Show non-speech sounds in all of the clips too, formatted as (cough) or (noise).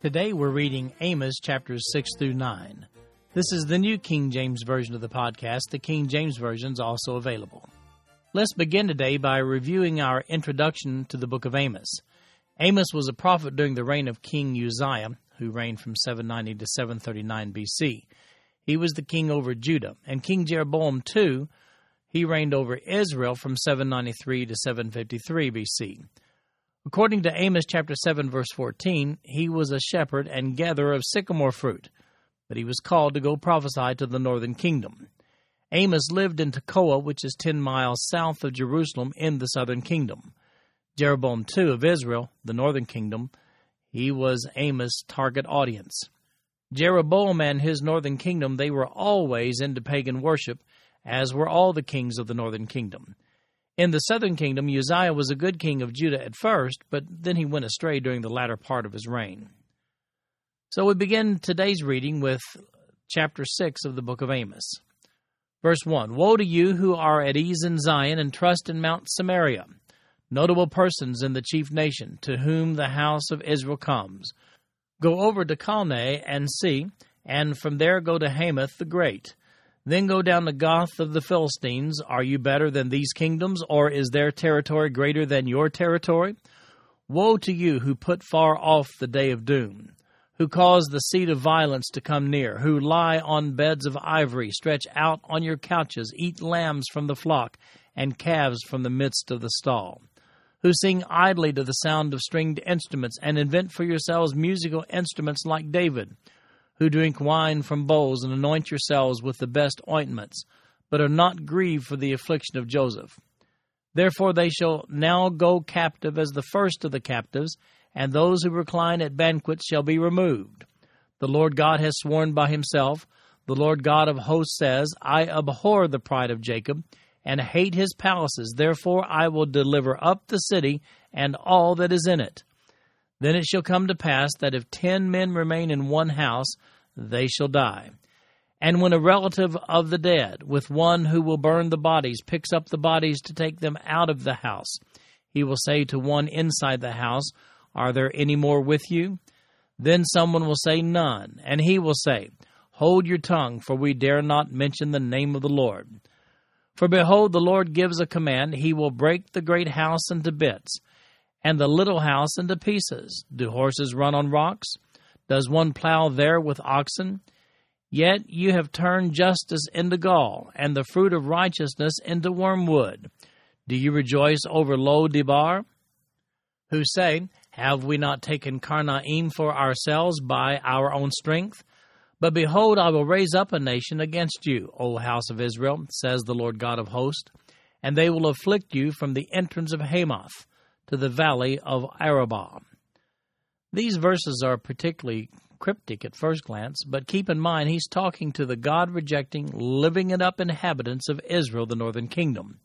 Today we're reading Amos chapters 6 through 9. This is the New King James Version of the podcast. The King James Version is also available. Let's begin today by reviewing our introduction to the book of Amos. Amos was a prophet during the reign of King Uzziah, who reigned from 790 to 739 BC. He was the king over Judah, and King Jeroboam II he reigned over Israel from 793 to 753 BC. According to Amos chapter 7 verse 14, he was a shepherd and gatherer of sycamore fruit, but he was called to go prophesy to the northern kingdom. Amos lived in Tekoa, which is 10 miles south of Jerusalem in the southern kingdom. Jeroboam II of Israel, the northern kingdom, he was Amos' target audience. Jeroboam and his northern kingdom, they were always into pagan worship as were all the kings of the northern kingdom. In the southern kingdom, Uzziah was a good king of Judah at first, but then he went astray during the latter part of his reign. So we begin today's reading with chapter 6 of the book of Amos. Verse 1 Woe to you who are at ease in Zion and trust in Mount Samaria, notable persons in the chief nation, to whom the house of Israel comes. Go over to Calneh and see, and from there go to Hamath the Great then go down to Gath of the Philistines. Are you better than these kingdoms, or is their territory greater than your territory? Woe to you who put far off the day of doom, who cause the seat of violence to come near, who lie on beds of ivory, stretch out on your couches, eat lambs from the flock, and calves from the midst of the stall, who sing idly to the sound of stringed instruments, and invent for yourselves musical instruments like David who drink wine from bowls and anoint yourselves with the best ointments, but are not grieved for the affliction of Joseph. Therefore they shall now go captive as the first of the captives, and those who recline at banquets shall be removed. The Lord God has sworn by himself, the Lord God of hosts says, I abhor the pride of Jacob, and hate his palaces, therefore I will deliver up the city and all that is in it. Then it shall come to pass that if ten men remain in one house, they shall die. And when a relative of the dead, with one who will burn the bodies, picks up the bodies to take them out of the house, he will say to one inside the house, Are there any more with you? Then someone will say, None. And he will say, Hold your tongue, for we dare not mention the name of the Lord. For behold, the Lord gives a command, he will break the great house into bits and the little house into pieces. Do horses run on rocks? Does one plow there with oxen? Yet you have turned justice into gall, and the fruit of righteousness into wormwood. Do you rejoice over Lo Debar? Who say, Have we not taken Karnaim for ourselves by our own strength? But behold, I will raise up a nation against you, O house of Israel, says the Lord God of hosts, and they will afflict you from the entrance of Hamath to the valley of Arabah. These verses are particularly cryptic at first glance, but keep in mind he's talking to the God rejecting, living it up inhabitants of Israel, the northern kingdom.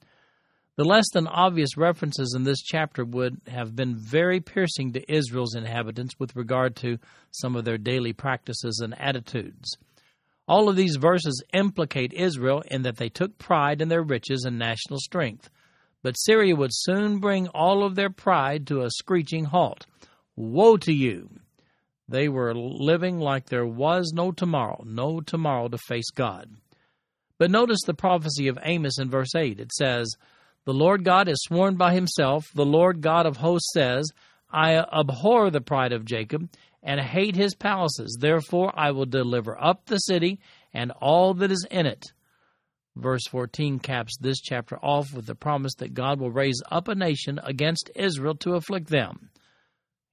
The less than obvious references in this chapter would have been very piercing to Israel's inhabitants with regard to some of their daily practices and attitudes. All of these verses implicate Israel in that they took pride in their riches and national strength. But Syria would soon bring all of their pride to a screeching halt. Woe to you! They were living like there was no tomorrow, no tomorrow to face God. But notice the prophecy of Amos in verse 8. It says, The Lord God has sworn by himself, the Lord God of hosts says, I abhor the pride of Jacob and hate his palaces. Therefore I will deliver up the city and all that is in it. Verse 14 caps this chapter off with the promise that God will raise up a nation against Israel to afflict them.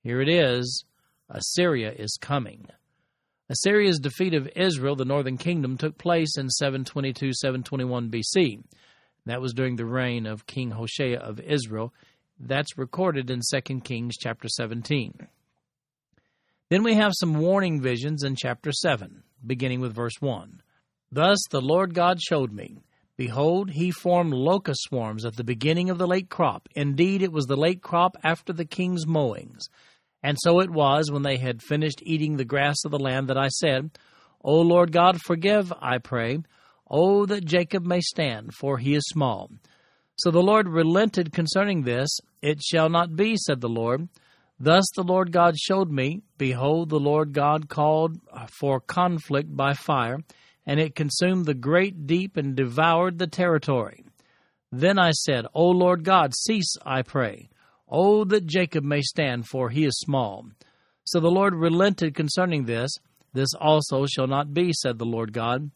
Here it is Assyria is coming. Assyria's defeat of Israel, the northern kingdom, took place in 722 721 BC. That was during the reign of King Hoshea of Israel. That's recorded in 2 Kings chapter 17. Then we have some warning visions in chapter 7, beginning with verse 1. Thus the Lord God showed me. Behold, he formed locust swarms at the beginning of the late crop. Indeed, it was the late crop after the king's mowings. And so it was, when they had finished eating the grass of the land, that I said, O Lord God, forgive, I pray. O that Jacob may stand, for he is small. So the Lord relented concerning this. It shall not be, said the Lord. Thus the Lord God showed me, Behold, the Lord God called for conflict by fire, and it consumed the great deep and devoured the territory. Then I said, O Lord God, cease, I pray. O that Jacob may stand, for he is small. So the Lord relented concerning this. This also shall not be, said the Lord God.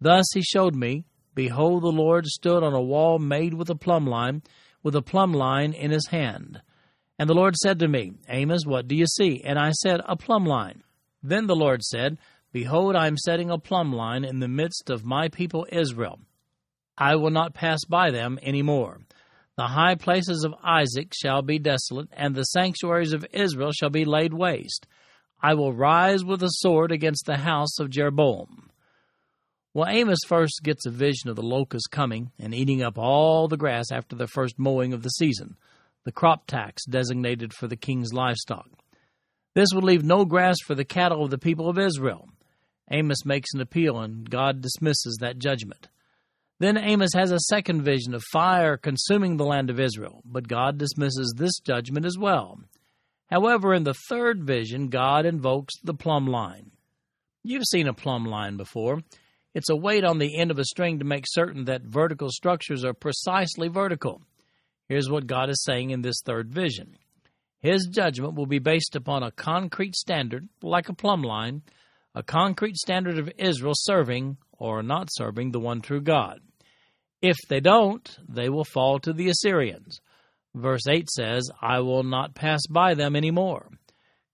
Thus he showed me, Behold, the Lord stood on a wall made with a plumb line, with a plumb line in his hand. And the Lord said to me, Amos, what do you see? And I said, A plumb line. Then the Lord said, Behold, I am setting a plumb line in the midst of my people Israel. I will not pass by them any more. The high places of Isaac shall be desolate, and the sanctuaries of Israel shall be laid waste. I will rise with a sword against the house of Jeroboam. Well, Amos first gets a vision of the locusts coming and eating up all the grass after the first mowing of the season the crop tax designated for the king's livestock. This would leave no grass for the cattle of the people of Israel. Amos makes an appeal, and God dismisses that judgment. Then Amos has a second vision of fire consuming the land of Israel, but God dismisses this judgment as well. However, in the third vision, God invokes the plumb line. You've seen a plumb line before. It's a weight on the end of a string to make certain that vertical structures are precisely vertical. Here's what God is saying in this third vision His judgment will be based upon a concrete standard, like a plumb line, a concrete standard of Israel serving or not serving the one true God. If they don't, they will fall to the Assyrians. Verse 8 says, I will not pass by them any more.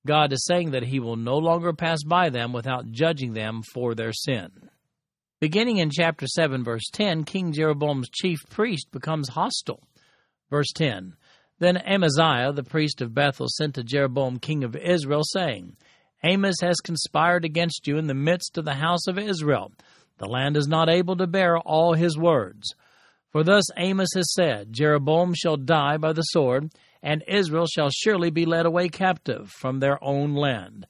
God is saying that He will no longer pass by them without judging them for their sin. Beginning in chapter 7, verse 10, King Jeroboam's chief priest becomes hostile. Verse 10 Then Amaziah, the priest of Bethel, sent to Jeroboam, king of Israel, saying, Amos has conspired against you in the midst of the house of Israel. The land is not able to bear all his words. For thus Amos has said, Jeroboam shall die by the sword, and Israel shall surely be led away captive from their own land.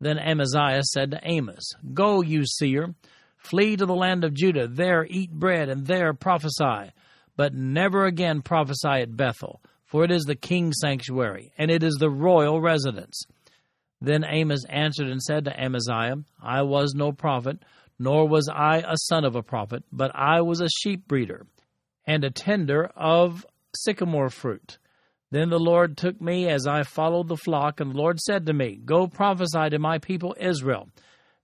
Then Amaziah said to Amos, Go, you seer, flee to the land of Judah, there eat bread, and there prophesy but never again prophesy at Bethel, for it is the king's sanctuary, and it is the royal residence. Then Amos answered and said to Amaziah, I was no prophet, nor was I a son of a prophet, but I was a sheep breeder, and a tender of sycamore fruit. Then the Lord took me as I followed the flock, and the Lord said to me, Go prophesy to my people Israel.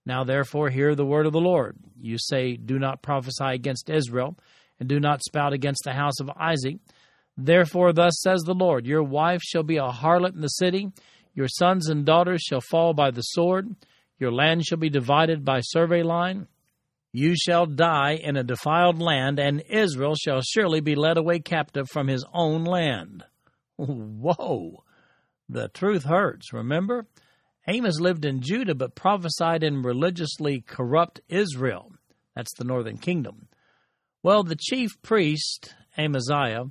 Now therefore hear the word of the Lord. You say, Do not prophesy against Israel and do not spout against the house of Isaac. Therefore, thus says the Lord Your wife shall be a harlot in the city, your sons and daughters shall fall by the sword, your land shall be divided by survey line. You shall die in a defiled land, and Israel shall surely be led away captive from his own land. (laughs) Whoa! The truth hurts, remember? Amos lived in Judah but prophesied in religiously corrupt Israel. That's the northern kingdom. Well, the chief priest, Amaziah,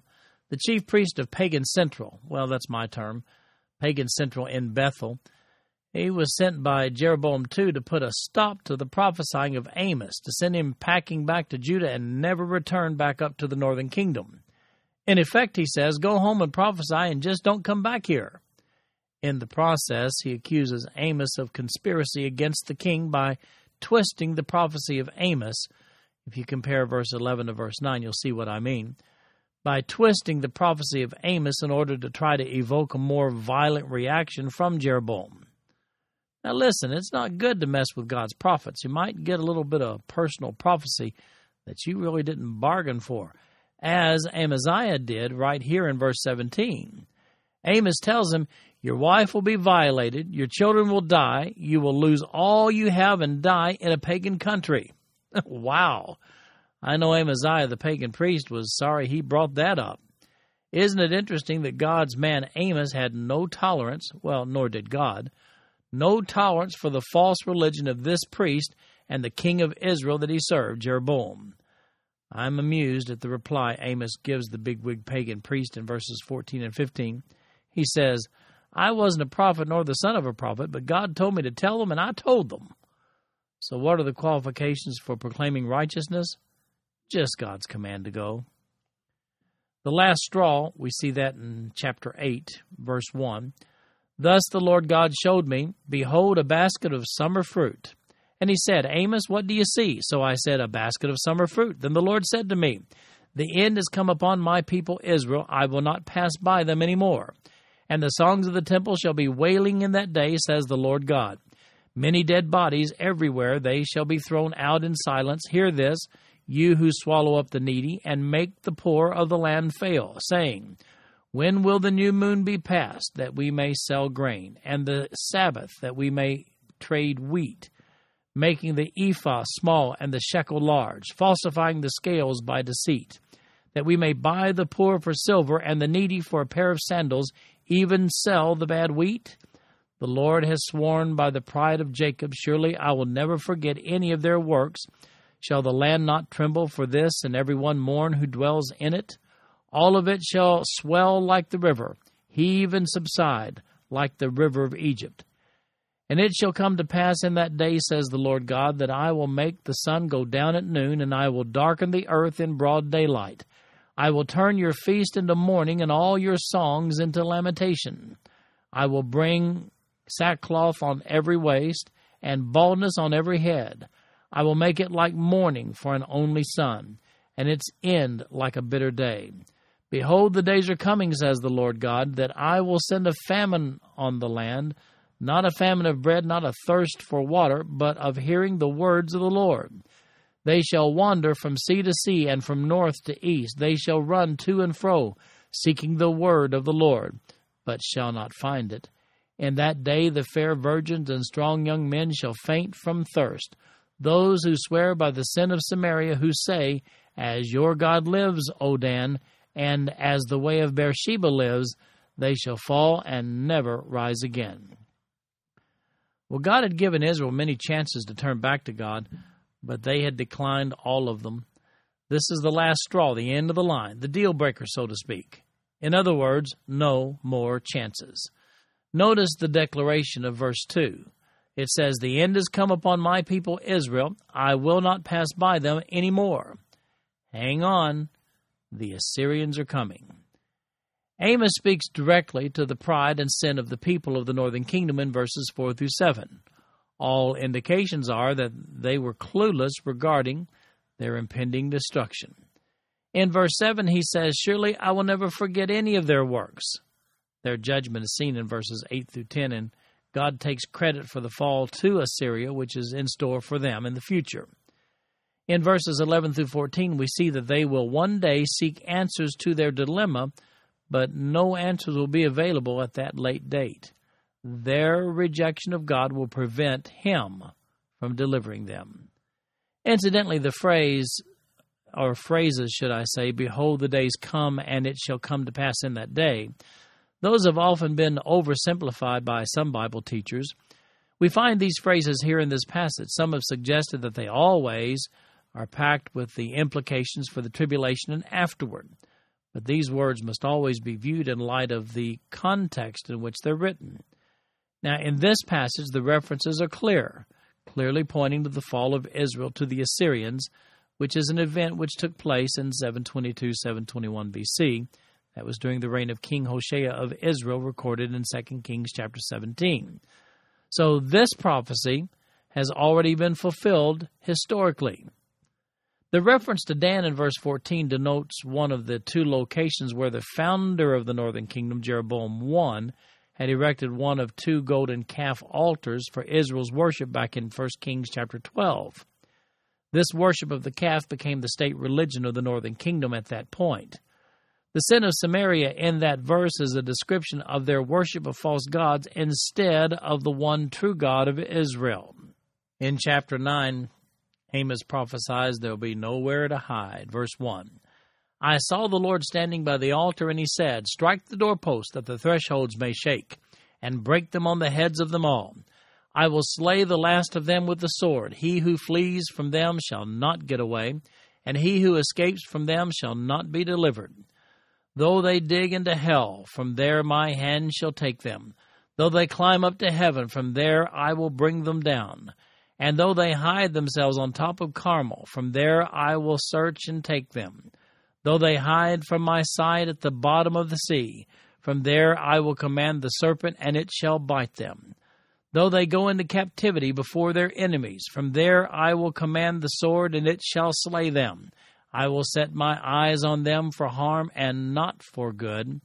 the chief priest of Pagan Central, well, that's my term, Pagan Central in Bethel, he was sent by Jeroboam II to put a stop to the prophesying of Amos, to send him packing back to Judah and never return back up to the northern kingdom. In effect, he says, go home and prophesy and just don't come back here. In the process, he accuses Amos of conspiracy against the king by twisting the prophecy of Amos if you compare verse 11 to verse 9, you'll see what I mean. By twisting the prophecy of Amos in order to try to evoke a more violent reaction from Jeroboam. Now, listen, it's not good to mess with God's prophets. You might get a little bit of personal prophecy that you really didn't bargain for, as Amaziah did right here in verse 17. Amos tells him, Your wife will be violated, your children will die, you will lose all you have and die in a pagan country. (laughs) wow. I know Amaziah, the pagan priest, was sorry he brought that up. Isn't it interesting that God's man Amos had no tolerance, well, nor did God, no tolerance for the false religion of this priest and the king of Israel that he served, Jeroboam. I'm amused at the reply Amos gives the bigwig pagan priest in verses 14 and 15. He says, I wasn't a prophet nor the son of a prophet, but God told me to tell them, and I told them. So, what are the qualifications for proclaiming righteousness? Just God's command to go. The last straw, we see that in chapter 8, verse 1. Thus the Lord God showed me, Behold, a basket of summer fruit. And he said, Amos, what do you see? So I said, A basket of summer fruit. Then the Lord said to me, The end is come upon my people Israel. I will not pass by them any more. And the songs of the temple shall be wailing in that day, says the Lord God. Many dead bodies everywhere, they shall be thrown out in silence. Hear this, you who swallow up the needy, and make the poor of the land fail, saying, when will the new moon be passed, that we may sell grain, and the Sabbath, that we may trade wheat, making the ephah small and the shekel large, falsifying the scales by deceit, that we may buy the poor for silver, and the needy for a pair of sandals, even sell the bad wheat? The Lord has sworn by the pride of Jacob, Surely I will never forget any of their works. Shall the land not tremble for this, and every one mourn who dwells in it? All of it shall swell like the river, heave and subside like the river of Egypt. And it shall come to pass in that day, says the Lord God, that I will make the sun go down at noon, and I will darken the earth in broad daylight. I will turn your feast into mourning, and all your songs into lamentation. I will bring sackcloth on every waist, and baldness on every head. I will make it like mourning for an only son, and its end like a bitter day. Behold, the days are coming, says the Lord God, that I will send a famine on the land, not a famine of bread, not a thirst for water, but of hearing the words of the Lord. They shall wander from sea to sea and from north to east. They shall run to and fro, seeking the word of the Lord, but shall not find it. In that day the fair virgins and strong young men shall faint from thirst. Those who swear by the sin of Samaria, who say, As your God lives, O Dan, and as the way of Beersheba lives, they shall fall and never rise again. Well, God had given Israel many chances to turn back to God, but they had declined all of them. This is the last straw, the end of the line, the deal breaker, so to speak. In other words, no more chances. Notice the declaration of verse 2. It says, The end has come upon my people Israel. I will not pass by them any more. Hang on. The Assyrians are coming. Amos speaks directly to the pride and sin of the people of the northern kingdom in verses 4 through 7. All indications are that they were clueless regarding their impending destruction. In verse 7, he says, Surely I will never forget any of their works. Their judgment is seen in verses 8 through 10, and God takes credit for the fall to Assyria, which is in store for them in the future. In verses 11 through 14, we see that they will one day seek answers to their dilemma, but no answers will be available at that late date. Their rejection of God will prevent Him from delivering them. Incidentally, the phrase, or phrases, should I say, behold, the days come and it shall come to pass in that day, those have often been oversimplified by some Bible teachers. We find these phrases here in this passage. Some have suggested that they always are packed with the implications for the tribulation and afterward. But these words must always be viewed in light of the context in which they're written. Now, in this passage, the references are clear, clearly pointing to the fall of Israel to the Assyrians, which is an event which took place in 722 721 BC. That was during the reign of King Hoshea of Israel, recorded in 2 Kings chapter 17. So, this prophecy has already been fulfilled historically. The reference to Dan in verse 14 denotes one of the two locations where the founder of the northern kingdom, Jeroboam I, had erected one of two golden calf altars for Israel's worship back in 1 Kings chapter 12. This worship of the calf became the state religion of the northern kingdom at that point. The sin of Samaria in that verse is a description of their worship of false gods instead of the one true God of Israel. In chapter 9, Amos prophesies there will be nowhere to hide. Verse 1 I saw the Lord standing by the altar, and he said, Strike the doorposts, that the thresholds may shake, and break them on the heads of them all. I will slay the last of them with the sword. He who flees from them shall not get away, and he who escapes from them shall not be delivered. Though they dig into hell, from there my hand shall take them. Though they climb up to heaven, from there I will bring them down. And though they hide themselves on top of Carmel, from there I will search and take them. Though they hide from my sight at the bottom of the sea, from there I will command the serpent, and it shall bite them. Though they go into captivity before their enemies, from there I will command the sword, and it shall slay them. I will set my eyes on them for harm and not for good.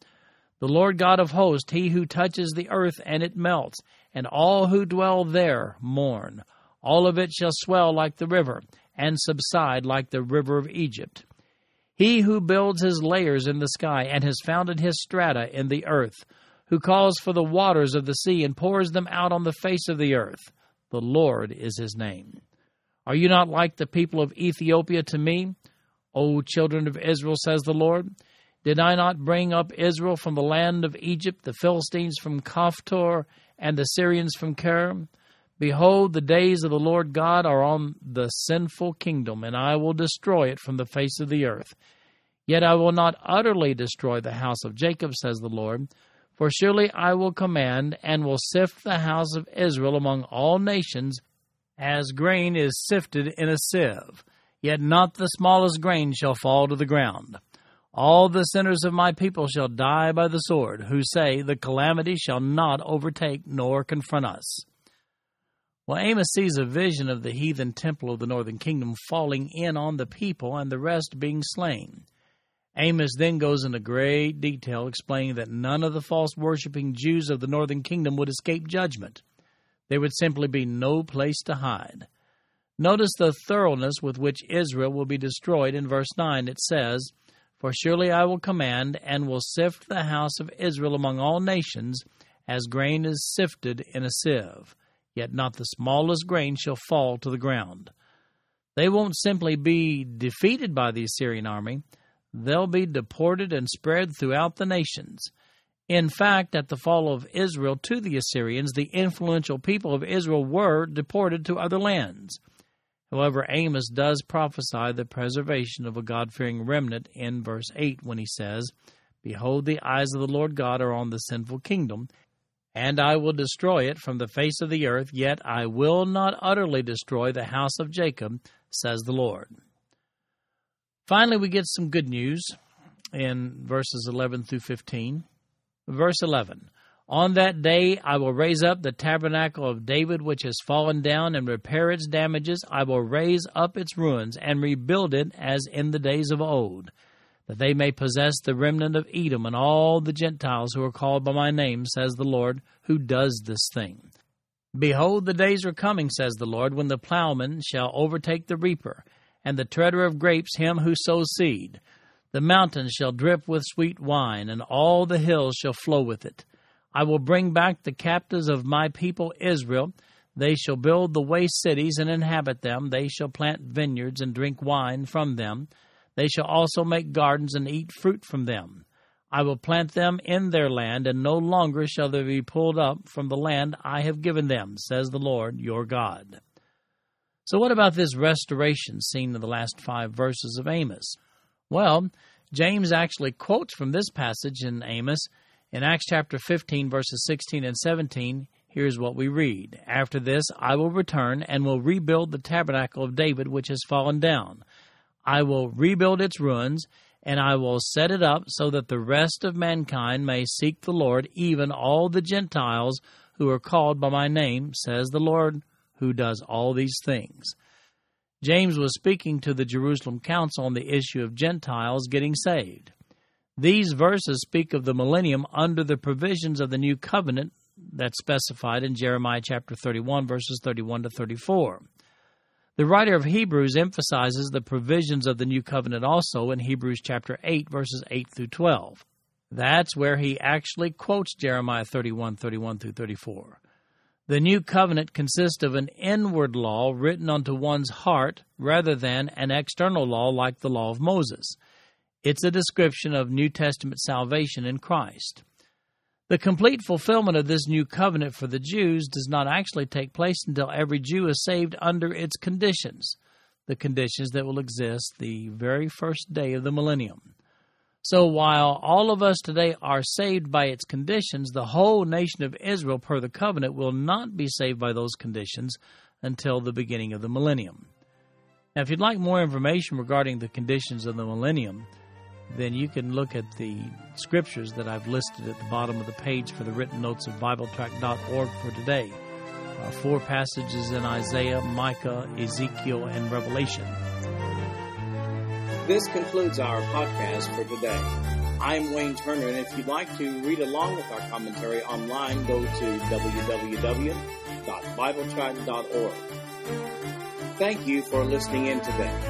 The Lord God of hosts, he who touches the earth and it melts, and all who dwell there mourn. All of it shall swell like the river, and subside like the river of Egypt. He who builds his layers in the sky, and has founded his strata in the earth, who calls for the waters of the sea and pours them out on the face of the earth. The Lord is his name. Are you not like the people of Ethiopia to me? O children of Israel, says the Lord. Did I not bring up Israel from the land of Egypt, the Philistines from Caphtor, and the Syrians from Kerem? Behold, the days of the Lord God are on the sinful kingdom, and I will destroy it from the face of the earth. Yet I will not utterly destroy the house of Jacob, says the Lord, for surely I will command and will sift the house of Israel among all nations as grain is sifted in a sieve. Yet not the smallest grain shall fall to the ground. All the sinners of my people shall die by the sword, who say, The calamity shall not overtake nor confront us. Well, Amos sees a vision of the heathen temple of the northern kingdom falling in on the people and the rest being slain. Amos then goes into great detail explaining that none of the false worshipping Jews of the northern kingdom would escape judgment. There would simply be no place to hide. Notice the thoroughness with which Israel will be destroyed in verse 9. It says, For surely I will command and will sift the house of Israel among all nations, as grain is sifted in a sieve, yet not the smallest grain shall fall to the ground. They won't simply be defeated by the Assyrian army they'll be deported and spread throughout the nations. In fact, at the fall of Israel to the Assyrians, the influential people of Israel were deported to other lands. However, Amos does prophesy the preservation of a God fearing remnant in verse 8 when he says, Behold, the eyes of the Lord God are on the sinful kingdom, and I will destroy it from the face of the earth, yet I will not utterly destroy the house of Jacob, says the Lord. Finally, we get some good news in verses 11 through 15. Verse 11 On that day I will raise up the tabernacle of David, which has fallen down, and repair its damages. I will raise up its ruins and rebuild it as in the days of old, that they may possess the remnant of Edom and all the Gentiles who are called by my name, says the Lord, who does this thing. Behold, the days are coming, says the Lord, when the plowman shall overtake the reaper and the treader of grapes him who sows seed. The mountains shall drip with sweet wine, and all the hills shall flow with it. I will bring back the captives of my people Israel. They shall build the waste cities and inhabit them. They shall plant vineyards and drink wine from them. They shall also make gardens and eat fruit from them. I will plant them in their land, and no longer shall they be pulled up from the land I have given them, says the Lord your God. So, what about this restoration seen in the last five verses of Amos? Well, James actually quotes from this passage in Amos in Acts chapter 15, verses 16 and 17. Here's what we read After this, I will return and will rebuild the tabernacle of David, which has fallen down. I will rebuild its ruins, and I will set it up so that the rest of mankind may seek the Lord, even all the Gentiles who are called by my name, says the Lord who does all these things. James was speaking to the Jerusalem council on the issue of Gentiles getting saved. These verses speak of the millennium under the provisions of the new covenant that's specified in Jeremiah chapter 31, verses 31 to 34. The writer of Hebrews emphasizes the provisions of the new covenant also in Hebrews chapter 8, verses 8 through 12. That's where he actually quotes Jeremiah 31, 31 through 34. The new covenant consists of an inward law written onto one's heart rather than an external law like the law of Moses. It's a description of New Testament salvation in Christ. The complete fulfillment of this new covenant for the Jews does not actually take place until every Jew is saved under its conditions, the conditions that will exist the very first day of the millennium. So while all of us today are saved by its conditions, the whole nation of Israel, per the covenant, will not be saved by those conditions until the beginning of the millennium. Now, if you'd like more information regarding the conditions of the millennium, then you can look at the scriptures that I've listed at the bottom of the page for the written notes of BibleTrack.org for today. Uh, four passages in Isaiah, Micah, Ezekiel, and Revelation. This concludes our podcast for today. I'm Wayne Turner, and if you'd like to read along with our commentary online, go to www.bibletrack.org. Thank you for listening in today.